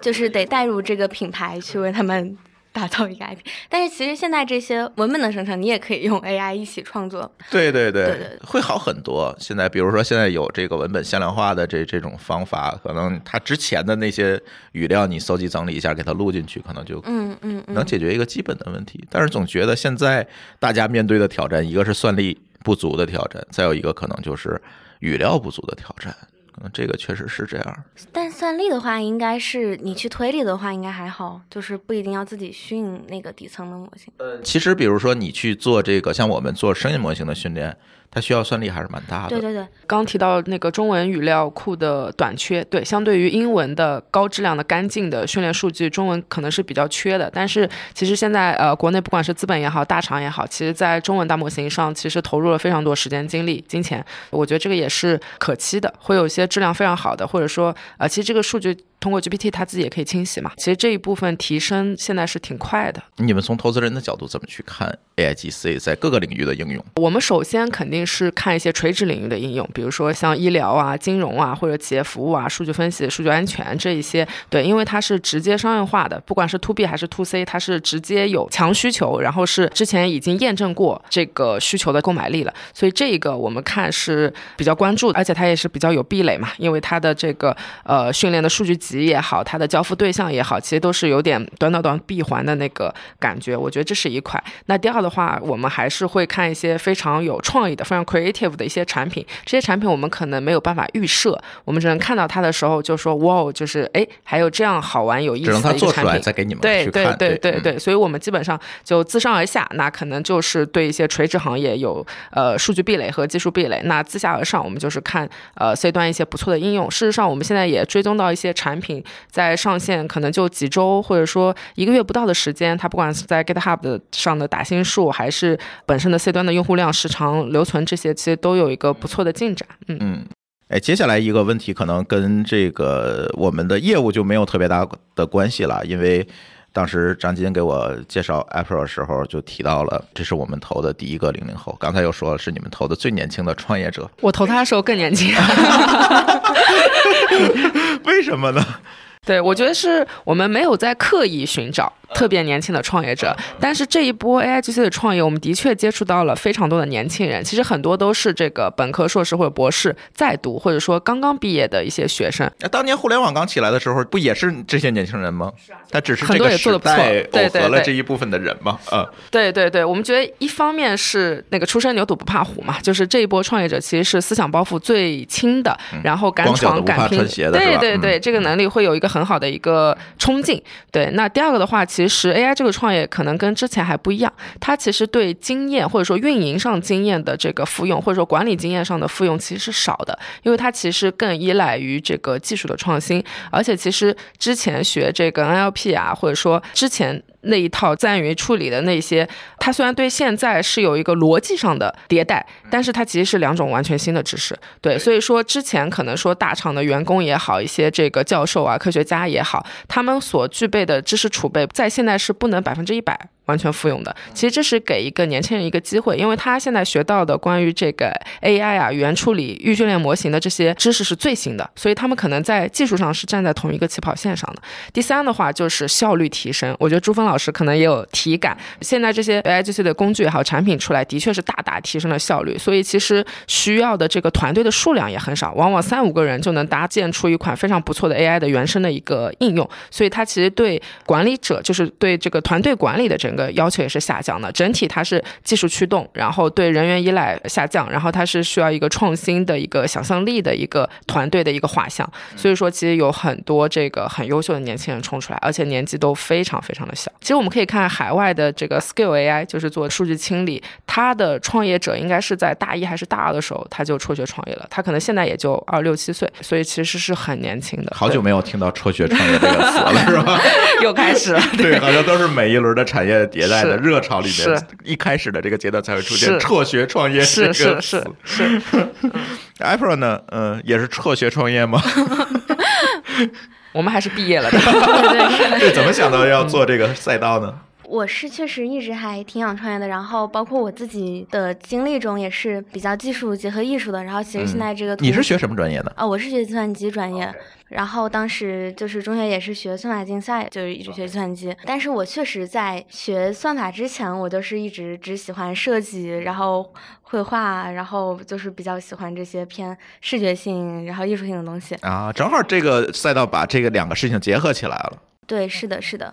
Speaker 2: 就是得带入这个品牌去为他们。打造一个 IP，但是其实现在这些文本的生成，你也可以用 AI 一起创作。
Speaker 1: 对对
Speaker 2: 对对，
Speaker 1: 会好很多。现在比如说，现在有这个文本向量化的这这种方法，可能它之前的那些语料你搜集整理一下，给它录进去，可能就
Speaker 2: 嗯嗯
Speaker 1: 能解决一个基本的问题。但是总觉得现在大家面对的挑战，一个是算力不足的挑战，再有一个可能就是语料不足的挑战。嗯，这个确实是这样。
Speaker 2: 但算力的话，应该是你去推理的话，应该还好，就是不一定要自己训那个底层的模型。
Speaker 1: 呃，其实比如说你去做这个，像我们做声音模型的训练。它需要算力还是蛮大的。
Speaker 2: 对对对，
Speaker 3: 刚提到那个中文语料库的短缺，对，相对于英文的高质量的干净的训练数据，中文可能是比较缺的。但是其实现在呃，国内不管是资本也好，大厂也好，其实在中文大模型上其实投入了非常多时间、精力、金钱。我觉得这个也是可期的，会有一些质量非常好的，或者说呃，其实这个数据。通过 GPT，它自己也可以清洗嘛。其实这一部分提升现在是挺快的。
Speaker 1: 你们从投资人的角度怎么去看 AIGC 在各个领域的应用？
Speaker 3: 我们首先肯定是看一些垂直领域的应用，比如说像医疗啊、金融啊，或者企业服务啊、数据分析、数据安全这一些。对，因为它是直接商业化的，不管是 To B 还是 To C，它是直接有强需求，然后是之前已经验证过这个需求的购买力了。所以这个我们看是比较关注的，而且它也是比较有壁垒嘛，因为它的这个呃训练的数据集。集也好，它的交付对象也好，其实都是有点短短短闭环的那个感觉。我觉得这是一块。那第二的话，我们还是会看一些非常有创意的、非常 creative 的一些产品。这些产品我们可能没有办法预设，我们只能看到它的时候就说哇，就是哎，还有这样好玩有意思的一个产品。
Speaker 1: 再给你们
Speaker 3: 对对对对对，
Speaker 1: 嗯
Speaker 3: 所以我们基本上就自上而下，那可能就是对一些垂直行业有呃数据壁垒和技术壁垒。那自下而上，我们就是看呃 C 端一些不错的应用。事实上，我们现在也追踪到一些产品在上线，可能就几周或者说一个月不到的时间，它不管是在 GitHub 的上的打新数，还是本身的 C 端的用户量、时长、留存这些，其实都有一个不错的进展。嗯。
Speaker 1: 嗯，哎，接下来一个问题可能跟这个我们的业务就没有特别大的关系了，因为当时张金给我介绍 Apple 的时候就提到了，这是我们投的第一个零零后，刚才又说是你们投的最年轻的创业者，
Speaker 3: 我投他的时候更年轻。
Speaker 1: 为什么呢？
Speaker 3: 对，我觉得是我们没有在刻意寻找特别年轻的创业者，但是这一波 AIGC 的创业，我们的确接触到了非常多的年轻人，其实很多都是这个本科、硕士或者博士在读，或者说刚刚毕业的一些学生。
Speaker 1: 那当年互联网刚起来的时候，不也是这些年轻人吗？他只是
Speaker 3: 很多也做的不错
Speaker 1: 代
Speaker 3: 对对
Speaker 1: 耦合了这一部分的人嘛？啊，
Speaker 3: 对对对，我们觉得一方面是那个初生牛犊不怕虎嘛，就是这一波创业者其实是思想包袱最轻的，然后敢闯敢拼对对对，这个能力会有一个很好的一个冲劲。对，那第二个的话，其其实 AI 这个创业可能跟之前还不一样，它其实对经验或者说运营上经验的这个复用，或者说管理经验上的复用其实是少的，因为它其实更依赖于这个技术的创新，而且其实之前学这个 NLP 啊，或者说之前。那一套自然语言处理的那些，它虽然对现在是有一个逻辑上的迭代，但是它其实是两种完全新的知识。对，所以说之前可能说大厂的员工也好，一些这个教授啊、科学家也好，他们所具备的知识储备，在现在是不能百分之一百完全复用的。其实这是给一个年轻人一个机会，因为他现在学到的关于这个 AI 啊、语言处理、预训练模型的这些知识是最新的，所以他们可能在技术上是站在同一个起跑线上的。第三的话就是效率提升，我觉得朱峰老师可能也有体感，现在这些 AI 这些的工具也好，产品出来的确是大大提升了效率，所以其实需要的这个团队的数量也很少，往往三五个人就能搭建出一款非常不错的 AI 的原生的一个应用，所以它其实对管理者就是对这个团队管理的整个要求也是下降的，整体它是技术驱动，然后对人员依赖下降，然后它是需要一个创新的一个想象力的一个团队的一个画像，所以说其实有很多这个很优秀的年轻人冲出来，而且年纪都非常非常的小。其实我们可以看海外的这个 Skill AI，就是做数据清理，它的创业者应该是在大一还是大二的时候他就辍学创业了，他可能现在也就二六七岁，所以其实是很年轻的。
Speaker 1: 好久没有听到辍学创业这个词了，是吧？
Speaker 3: 又开始了，
Speaker 1: 对，好像都是每一轮的产业迭代的热潮里面，一开始的这个阶段才会出现辍学创业这
Speaker 3: 是
Speaker 1: 个
Speaker 3: 是是
Speaker 1: 词。
Speaker 3: 是，
Speaker 1: Apple 呢，嗯、也是辍学创业吗？
Speaker 3: 我们还是毕业了。
Speaker 2: 对，
Speaker 1: 怎么想到要做这个赛道呢？
Speaker 2: 我是确实一直还挺想创业的，然后包括我自己的经历中也是比较技术结合艺术的。然后其实现在这个图、
Speaker 1: 你是学什么专业的？
Speaker 2: 啊、我是学计算机专业，然后当时就是中学也是学算法竞赛，就是一直学计算机。但是我确实在学算法之前，我就是一直只喜欢设计，然后绘画，然后就是比较喜欢这些偏视觉性，然后艺术性的东西。
Speaker 1: 啊，正好这个赛道把这个两个事情结合起来了。
Speaker 2: 对，是的，是的。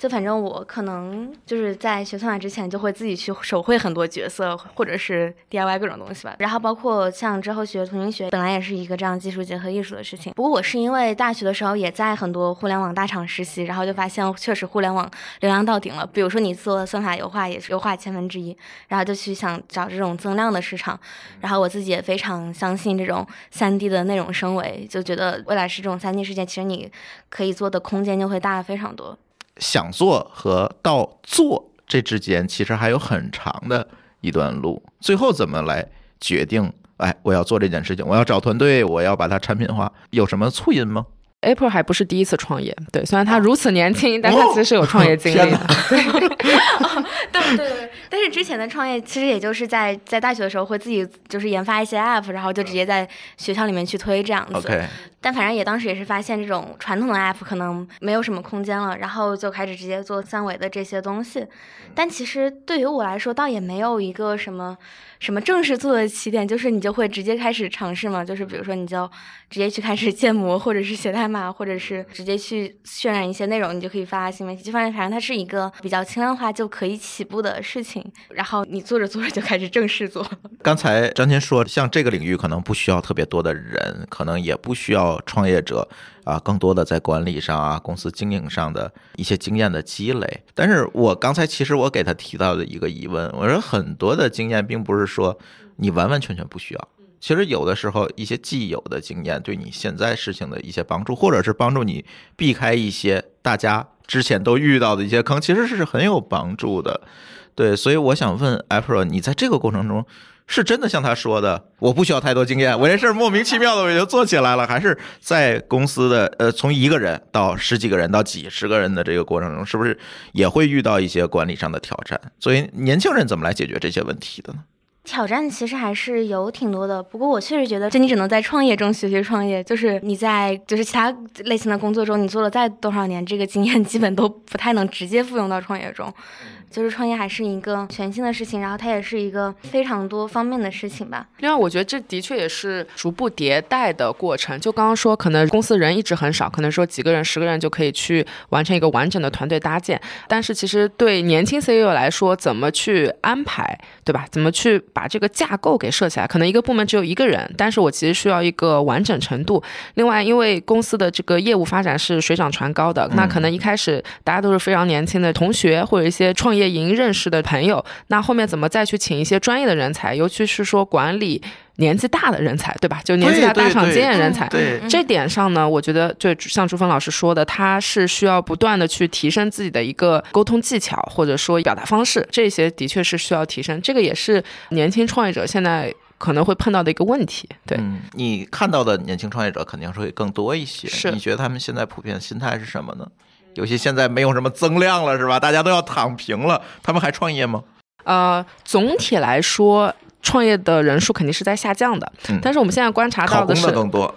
Speaker 2: 就反正我可能就是在学算法之前，就会自己去手绘很多角色，或者是 DIY 各种东西吧。然后包括像之后学图形学，本来也是一个这样技术结合艺术的事情。不过我是因为大学的时候也在很多互联网大厂实习，然后就发现确实互联网流量到顶了。比如说你做算法优化也是优化千分之一，然后就去想找这种增量的市场。然后我自己也非常相信这种三 D 的内容升维，就觉得未来是这种三 D 世界，其实你可以做的空间就会大非常多。
Speaker 1: 想做和到做这之间，其实还有很长的一段路。最后怎么来决定？哎，我要做这件事情，我要找团队，我要把它产品化，有什么促因吗
Speaker 3: ？April 还不是第一次创业，对，虽然他如此年轻，但他其实是有创业经历
Speaker 1: 天
Speaker 3: 的。
Speaker 2: 对对对，但是之前的创业其实也就是在在大学的时候会自己就是研发一些 app，然后就直接在学校里面去推这样子。但反正也当时也是发现这种传统的 app 可能没有什么空间了，然后就开始直接做三维的这些东西。但其实对于我来说，倒也没有一个什么。什么正式做的起点，就是你就会直接开始尝试嘛，就是比如说你就直接去开始建模，或者是写代码，或者是直接去渲染一些内容，你就可以发新媒体。就发现反正它是一个比较轻量化就可以起步的事情，然后你做着做着就开始正式做。
Speaker 1: 刚才张天说，像这个领域可能不需要特别多的人，可能也不需要创业者。啊，更多的在管理上啊，公司经营上的一些经验的积累。但是我刚才其实我给他提到的一个疑问，我说很多的经验并不是说你完完全全不需要。其实有的时候一些既有的经验对你现在事情的一些帮助，或者是帮助你避开一些大家之前都遇到的一些坑，其实是很有帮助的。对，所以我想问 April，你在这个过程中。是真的像他说的，我不需要太多经验，我这事儿莫名其妙的我就做起来了。还是在公司的呃，从一个人到十几个人到几十个人的这个过程中，是不是也会遇到一些管理上的挑战？所以年轻人怎么来解决这些问题的呢？
Speaker 2: 挑战其实还是有挺多的，不过我确实觉得，就你只能在创业中学习创业，就是你在就是其他类型的工作中，你做了再多少年，这个经验 基本都不太能直接复用到创业中。就是创业还是一个全新的事情，然后它也是一个非常多方面的事情吧。
Speaker 3: 另外，我觉得这的确也是逐步迭代的过程。就刚刚说，可能公司人一直很少，可能说几个人、十个人就可以去完成一个完整的团队搭建。但是，其实对年轻 CEO 来说，怎么去安排，对吧？怎么去把这个架构给设起来？可能一个部门只有一个人，但是我其实需要一个完整程度。另外，因为公司的这个业务发展是水涨船高的，那可能一开始大家都是非常年轻的同学或者一些创业。营认识的朋友，那后面怎么再去请一些专业的人才，尤其是说管理年纪大的人才，对吧？就年纪大、大厂经验人才，对这点上呢，我觉得就像朱峰老师说的，他是需要不断的去提升自己的一个沟通技巧，或者说表达方式，这些的确是需要提升。这个也是年轻创业者现在可能会碰到的一个问题。对
Speaker 1: 你看到的年轻创业者肯定是会更多一些，
Speaker 3: 是
Speaker 1: 你觉得他们现在普遍心态是什么呢？尤其现在没有什么增量了，是吧？大家都要躺平了，他们还创业吗？
Speaker 3: 呃，总体来说。创业的人数肯定是在下降的，但是我们现在观察到的是，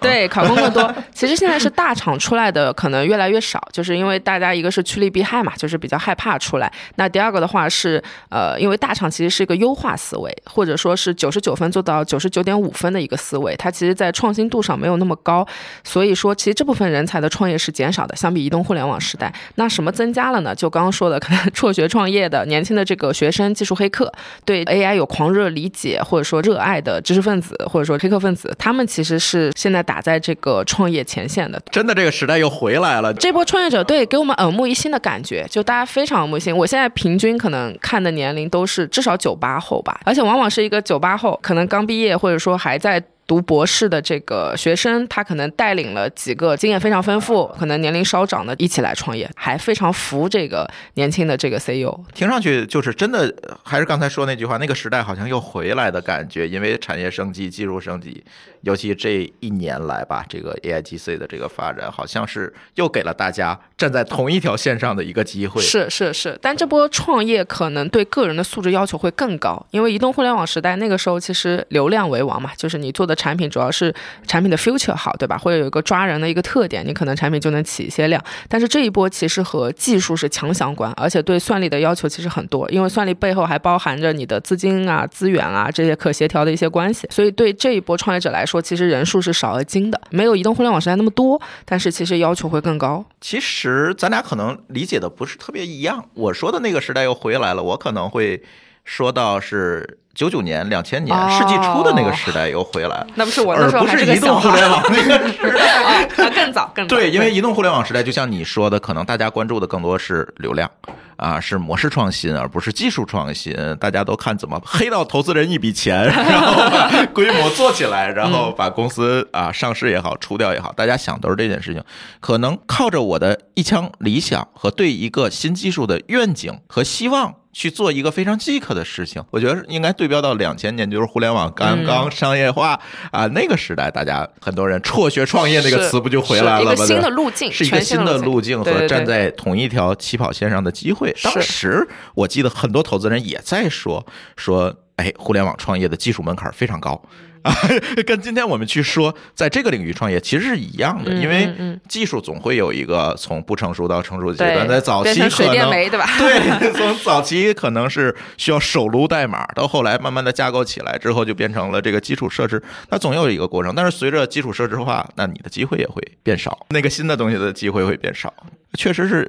Speaker 3: 对 考公更多。其实现在是大厂出来的可能越来越少，就是因为大家一个是趋利避害嘛，就是比较害怕出来。那第二个的话是，呃，因为大厂其实是一个优化思维，或者说是九十九分做到九十九点五分的一个思维，它其实在创新度上没有那么高。所以说，其实这部分人才的创业是减少的，相比移动互联网时代。那什么增加了呢？就刚刚说的，可能辍学创业的年轻的这个学生、技术黑客，对 AI 有狂热理解。或者说热爱的知识分子，或者说黑客分子，他们其实是现在打在这个创业前线的。
Speaker 1: 真的，这个时代又回来了。
Speaker 3: 这波创业者对给我们耳目一新的感觉，就大家非常耳目一新。我现在平均可能看的年龄都是至少九八后吧，而且往往是一个九八后，可能刚毕业，或者说还在。读博士的这个学生，他可能带领了几个经验非常丰富、可能年龄稍长的一起来创业，还非常服这个年轻的这个 CEO。
Speaker 1: 听上去就是真的，还是刚才说那句话，那个时代好像又回来的感觉，因为产业升级、技术升级，尤其这一年来吧，这个 AIGC 的这个发展，好像是又给了大家站在同一条线上的一个机会。
Speaker 3: 是是是，但这波创业可能对个人的素质要求会更高，因为移动互联网时代那个时候其实流量为王嘛，就是你做的。产品主要是产品的 future 好，对吧？会有一个抓人的一个特点，你可能产品就能起一些量。但是这一波其实和技术是强相关，而且对算力的要求其实很多，因为算力背后还包含着你的资金啊、资源啊这些可协调的一些关系。所以对这一波创业者来说，其实人数是少而精的，没有移动互联网时代那么多，但是其实要求会更高。
Speaker 1: 其实咱俩可能理解的不是特别一样。我说的那个时代又回来了，我可能会说到是。九九年、两千年世纪初的那个时代又回来了，
Speaker 3: 那不是我那时候
Speaker 1: 还是移动互联网那个时代，
Speaker 3: 更 早更早。
Speaker 1: 对，因为移动互联网时代，就像你说的，可能大家关注的更多是流量啊，是模式创新，而不是技术创新。大家都看怎么黑到投资人一笔钱，然后把规模做起来，然后把公司啊上市也好，出掉也好，大家想都是这件事情。可能靠着我的一腔理想和对一个新技术的愿景和希望。去做一个非常饥渴的事情，我觉得应该对标到两千年，就是互联网刚刚商业化啊那个时代，大家很多人辍学创业那个词不就回来了吗？
Speaker 3: 一个新的路径，
Speaker 1: 是一个新的路径和站在同一条起跑线上
Speaker 3: 的
Speaker 1: 机会。当时我记得很多投资人也在说说，哎，互联网创业的技术门槛非常高。啊，跟今天我们去说在这个领域创业其实是一样的，
Speaker 3: 嗯
Speaker 1: 因为技术总会有一个从不成熟到成熟的阶段，在早期可能
Speaker 3: 对吧？
Speaker 1: 对，从早期可能是需要手撸代码，到后来慢慢的架构起来之后，就变成了这个基础设施，它总有一个过程。但是随着基础设施化，那你的机会也会变少，那个新的东西的机会会变少。确实是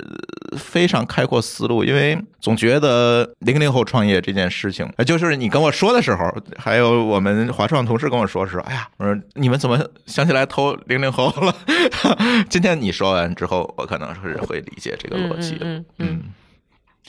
Speaker 1: 呃非常开阔思路，因为总觉得零零后创业这件事情，呃就是你跟我说的时候，还有我们华创同事跟我说的时候，哎呀，我说你们怎么想起来投零零后了？今天你说完之后，我可能是会理解这个逻辑的。
Speaker 3: 嗯嗯嗯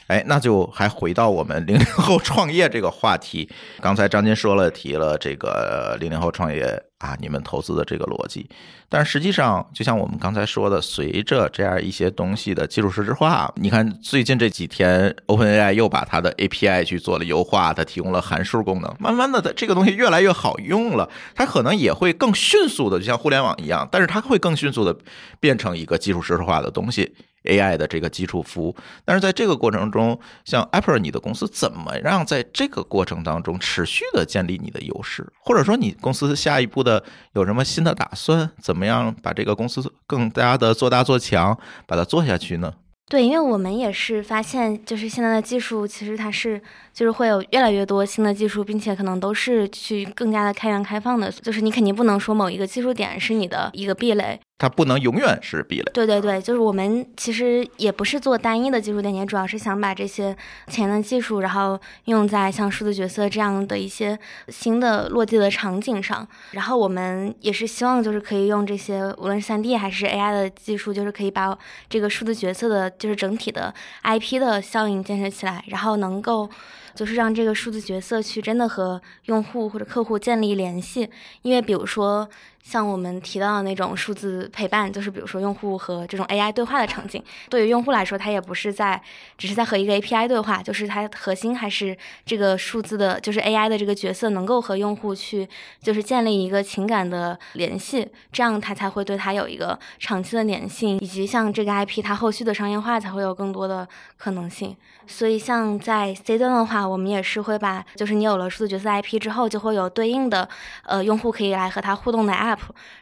Speaker 1: 哎，那就还回到我们零零后创业这个话题。刚才张金说了，提了这个零零后创业啊，你们投资的这个逻辑。但实际上，就像我们刚才说的，随着这样一些东西的基础设施化，你看最近这几天，OpenAI 又把它的 API 去做了优化，它提供了函数功能，慢慢的，它这个东西越来越好用了，它可能也会更迅速的，就像互联网一样，但是它会更迅速的变成一个基础设施化的东西。AI 的这个基础服务，但是在这个过程中，像 Apple 你的公司怎么让在这个过程当中持续的建立你的优势，或者说你公司下一步的有什么新的打算？怎么样把这个公司更加的做大做强，把它做下去呢？
Speaker 2: 对，因为我们也是发现，就是现在的技术其实它是就是会有越来越多新的技术，并且可能都是去更加的开源开放的。就是你肯定不能说某一个技术点是你的一个壁垒，
Speaker 1: 它不能永远是壁垒。
Speaker 2: 对对对，就是我们其实也不是做单一的技术点，也主要是想把这些前沿的技术，然后用在像数字角色这样的一些新的落地的场景上。然后我们也是希望就是可以用这些无论是 3D 还是 AI 的技术，就是可以把这个数字角色的就是整体的 IP 的效应建设起来，然后能够。就是让这个数字角色去真的和用户或者客户建立联系，因为比如说像我们提到的那种数字陪伴，就是比如说用户和这种 AI 对话的场景，对于用户来说，它也不是在只是在和一个 API 对话，就是它核心还是这个数字的，就是 AI 的这个角色能够和用户去就是建立一个情感的联系，这样它才会对它有一个长期的粘性，以及像这个 IP 它后续的商业化才会有更多的可能性。所以像在 C 端的话，我们也是会把，就是你有了数字角色 IP 之后，就会有对应的呃用户可以来和它互动的 App，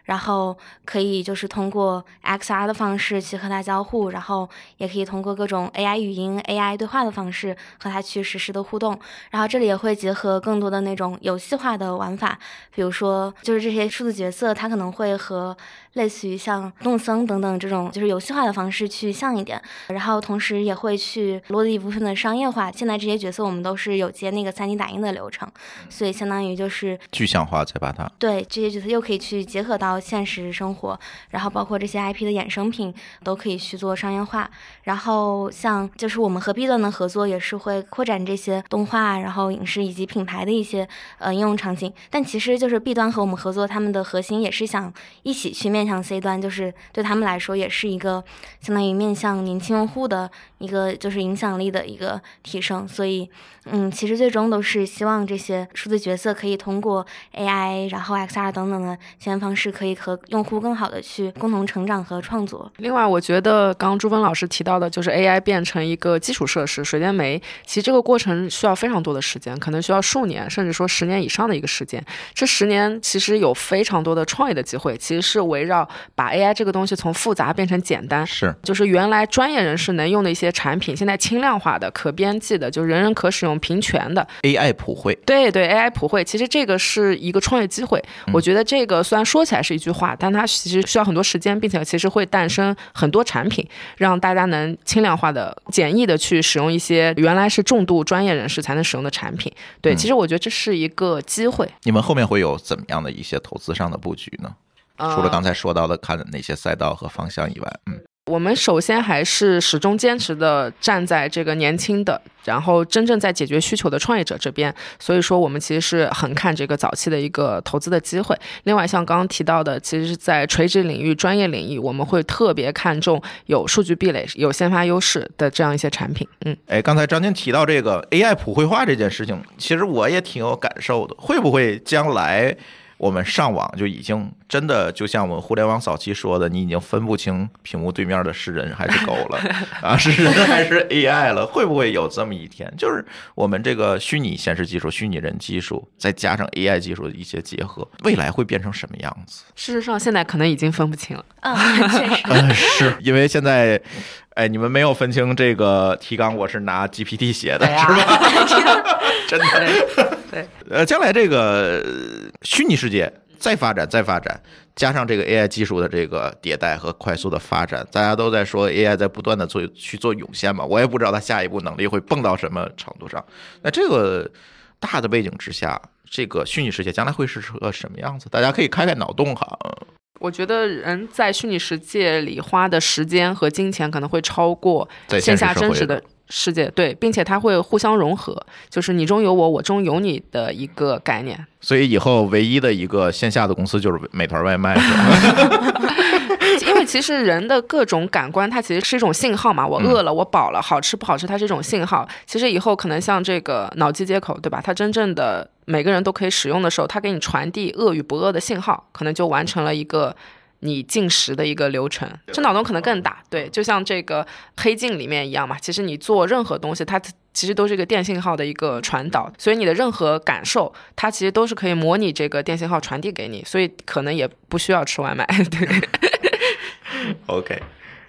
Speaker 2: 然后可以就是通过 XR 的方式去和它交互，然后也可以通过各种 AI 语音、AI 对话的方式和它去实时的互动。然后这里也会结合更多的那种游戏化的玩法，比如说就是这些数字角色，它可能会和类似于像动森等等这种就是游戏化的方式去像一点，然后同时也会去落地一部分的商业化。现在这些角色我们都是有接那个 3D 打印的流程，所以相当于就是
Speaker 1: 具象化，再把它
Speaker 2: 对这些角色又可以去结合到现实生活，然后包括这些 IP 的衍生品都可以去做商业化。然后像就是我们和 B 端的合作也是会扩展这些动画，然后影视以及品牌的一些呃应用场景。但其实就是 B 端和我们合作，他们的核心也是想一起去面面向 C 端，就是对他们来说也是一个相当于面向年轻用户的一个就是影响力的一个提升。所以嗯，其实最终都是希望这些数字角色可以通过 AI，然后 XR 等等的前沿方式，可以和用户更好的去共同成长和创作。
Speaker 3: 另外，我觉得刚刚朱峰老师提到的，就是 AI 变成一个基础设施水电煤，其实这个过程需要非常多的时间，可能需要数年，甚至说十年以上的一个时间。这十年其实有非常多的创业的机会，其实是围绕把 AI 这个东西从复杂变成简单。
Speaker 1: 是
Speaker 3: 就是原来专业人士能用的一些产品，现在轻量化的、可编辑的，就人人可使用、平权的。
Speaker 1: AI 普惠。
Speaker 3: 对对，AI 普惠，其实这个是一个创业机会。我觉得这个虽然说起来是一句话，但它其实需要很多时间，并且其实会诞生很多产品，让大家能轻量化的、简易的去使用一些原来是重度专业人士才能使用的产品。对，
Speaker 1: 嗯
Speaker 3: 其实我觉得这是一个机会。
Speaker 1: 你们后面会有怎么样的一些投资上的布局呢？除了刚才说到的看哪些赛道和方向以外，嗯，
Speaker 3: 我们首先还是始终坚持的站在这个年轻的，然后真正在解决需求的创业者这边。所以说，我们其实是很看这个早期的一个投资的机会。另外，像刚刚提到的，其实是在垂直领域、专业领域，我们会特别看重有数据壁垒、有先发优势的这样一些产品。嗯，
Speaker 1: 哎，刚才张晶提到这个 AI 普惠化这件事情，其实我也挺有感受的。会不会将来我们上网就已经真的就像我们互联网早期说的，你已经分不清屏幕对面的是人还是狗了 啊，是人还是 AI 了？会不会有这么一天？就是我们这个虚拟现实技术、虚拟人技术，再加上 AI 技术的一些结合，未来会变成什么样子？
Speaker 3: 事实上，现在可能已经分不清了。
Speaker 2: 嗯，确实，
Speaker 1: 嗯，是因为现在，哎，你们没有分清这个提纲，我是拿 GPT 写的，是吧？真的，
Speaker 3: 对，
Speaker 1: 呃，将来这个呃虚拟世界再发展、再发展，加上这个 AI 技术的这个迭代和快速的发展，大家都在说 AI 在不断的做去做涌现嘛。我也不知道它下一步能力会蹦到什么程度上。那这个大的背景之下，这个虚拟世界将来会是个什么样子？大家可以开开脑洞哈。
Speaker 3: 我觉得人在虚拟世界里花的时间和金钱可能会超过线下真实的世界，对，并且它会互相融合，就是你中有我，我中有你的一个概念。
Speaker 1: 所以以后唯一的一个线下的公司就是美团外卖，是吧？
Speaker 3: 因为其实人的各种感官，它其实是一种信号嘛。我
Speaker 1: 嗯
Speaker 3: 饿了，我饱了，好吃不好吃，它是一种信号。其实以后可能像这个脑机接口，对吧？它真正的每个人都可以使用的时候，它给你传递饿与不饿的信号，可能就完成了一个。你进食的一个流程，这脑洞可能更大，对，就像这个黑镜里面一样嘛。其实你做任何东西，它其实都是一个电信号的一个传导，所以你的任何感受，它其实都是可以模拟这个电信号传递给你，所以可能也不需要吃外卖，对。
Speaker 1: OK，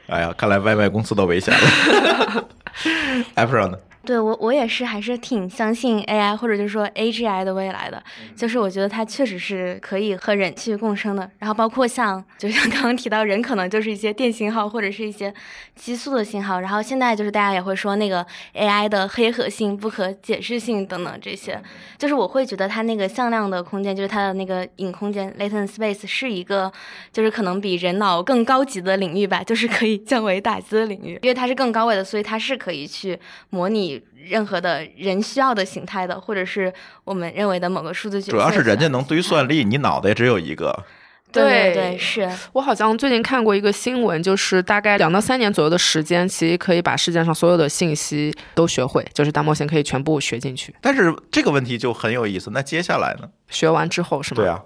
Speaker 1: 哎呀，看来外卖公司都危险了。April 呢？
Speaker 2: 对我我也是还是挺相信 AI 或者就是说 AGI 的未来的，就是我觉得它确实是可以和人去共生的。然后包括像就像刚刚提到，人可能就是一些电信号或者是一些激素的信号。然后现在就是大家也会说那个 AI 的黑盒性、不可解释性等等这些，就是我会觉得它那个向量的空间，就是它的那个隐空间 （latent space） 是一个就是可能比人脑更高级的领域吧，就是可以降维打击的领域，因为它是更高位的，所以它是可以去模拟任何的人需要的形态的，或者是我们认为的某个数字角色。
Speaker 1: 主要是人家能堆算力，你脑袋只有一个。
Speaker 2: 对对
Speaker 3: 对
Speaker 2: 对，是
Speaker 3: 我好像最近看过一个新闻，就是大概两到三年左右的时间，其实可以把世界上所有的信息都学会，就是大模型可以全部学进去。
Speaker 1: 但是这个问题就很有意思。那接下来呢？
Speaker 3: 学完之后是吗？
Speaker 1: 对啊，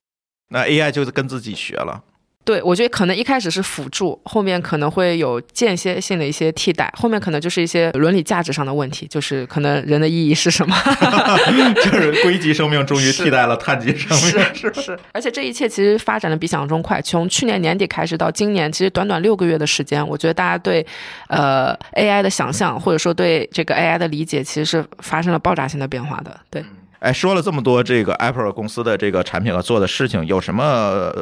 Speaker 1: 那 AI 就跟自己学了。
Speaker 3: 对，我觉得可能一开始是辅助，后面可能会有间歇性的一些替代，后面可能就是一些伦理价值上的问题，就是可能人的意义是什么？
Speaker 1: 就是硅基生命终于替代了碳基生命，是是？
Speaker 3: 是，而且这一切其实发展的比想象中快。从去年年底开始到今年，其实短短六个月的时间，我觉得大家对呃 AI 的想象或者说对这个 AI 的理解，其实是发生了爆炸性的变化的。对，
Speaker 1: 哎，说了这么多，这个 Apple 公司的这个产品和做的事情，有什么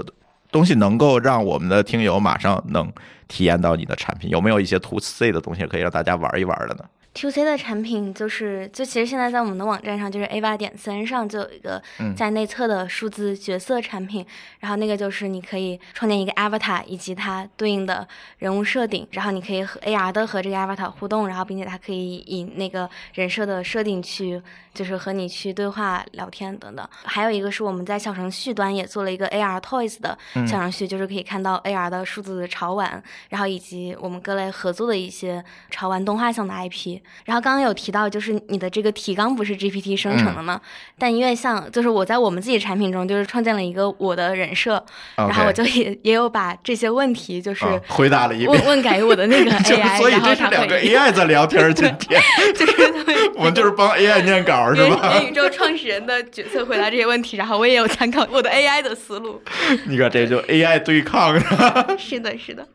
Speaker 1: 东西能够让我们的听友马上能体验到你的产品？有没有一些 To C 的东西可以让大家玩一玩的呢
Speaker 2: ？To C 的产品就是，就其实现在在我们的网站上，就是 Ava 点 CN 上就有一个
Speaker 1: 嗯
Speaker 2: 在内测的数字角色产品，然后那个就是你可以创建一个 Avatar 以及它对应的人物设定，然后你可以和 AR 的和这个 Avatar 互动，然后并且它可以以那个人设的设定去，就是和你去对话、聊天等等。还有一个是我们在小程序端也做了一个 AR Toys 的小程序，就是可以看到 AR 的数字潮玩，然后以及我们各类合作的一些潮玩动画向的 IP。然后刚刚有提到，就是你的这个提纲不是 GPT 生成的吗？但因为像就是我在我们自己产品中就是创建了一个我的人设，然后我就也也有把这些问题就是
Speaker 1: 啊回答了一遍
Speaker 2: 问，问给我的那个 AI，
Speaker 1: 所以这是两个 AI 在聊天儿，今天
Speaker 2: 就是
Speaker 1: 我们就是帮 AI 念稿是
Speaker 2: 元
Speaker 1: 吧？
Speaker 2: 元宇宙创始人的角色回答这些问题，然后我也有参考我的 AI 的思路。
Speaker 1: 你看这就 AI 对抗是吧？
Speaker 2: 是的，是的，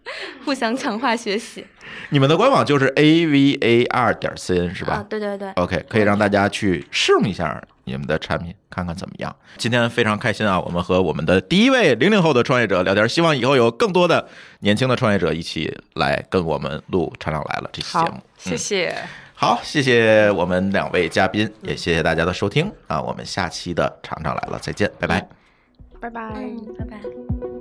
Speaker 2: 互相强化学习
Speaker 1: 你们的官网就是 A V A R 点 C N 是吧？
Speaker 2: 啊，对对对。
Speaker 1: OK，可以让大家去试用一下你们的产品，看看怎么样。今天非常开心啊，我们和我们的第一位零零后的创业者聊天，希望以后有更多的年轻的创业者一起来跟我们录《厂长来了》这期节目
Speaker 3: 好。，谢谢。
Speaker 1: 好，谢谢我们两位嘉宾，也谢谢大家的收听啊，我们下期的《厂长来了》再见，拜拜。
Speaker 3: 拜拜。
Speaker 2: 嗯，拜拜。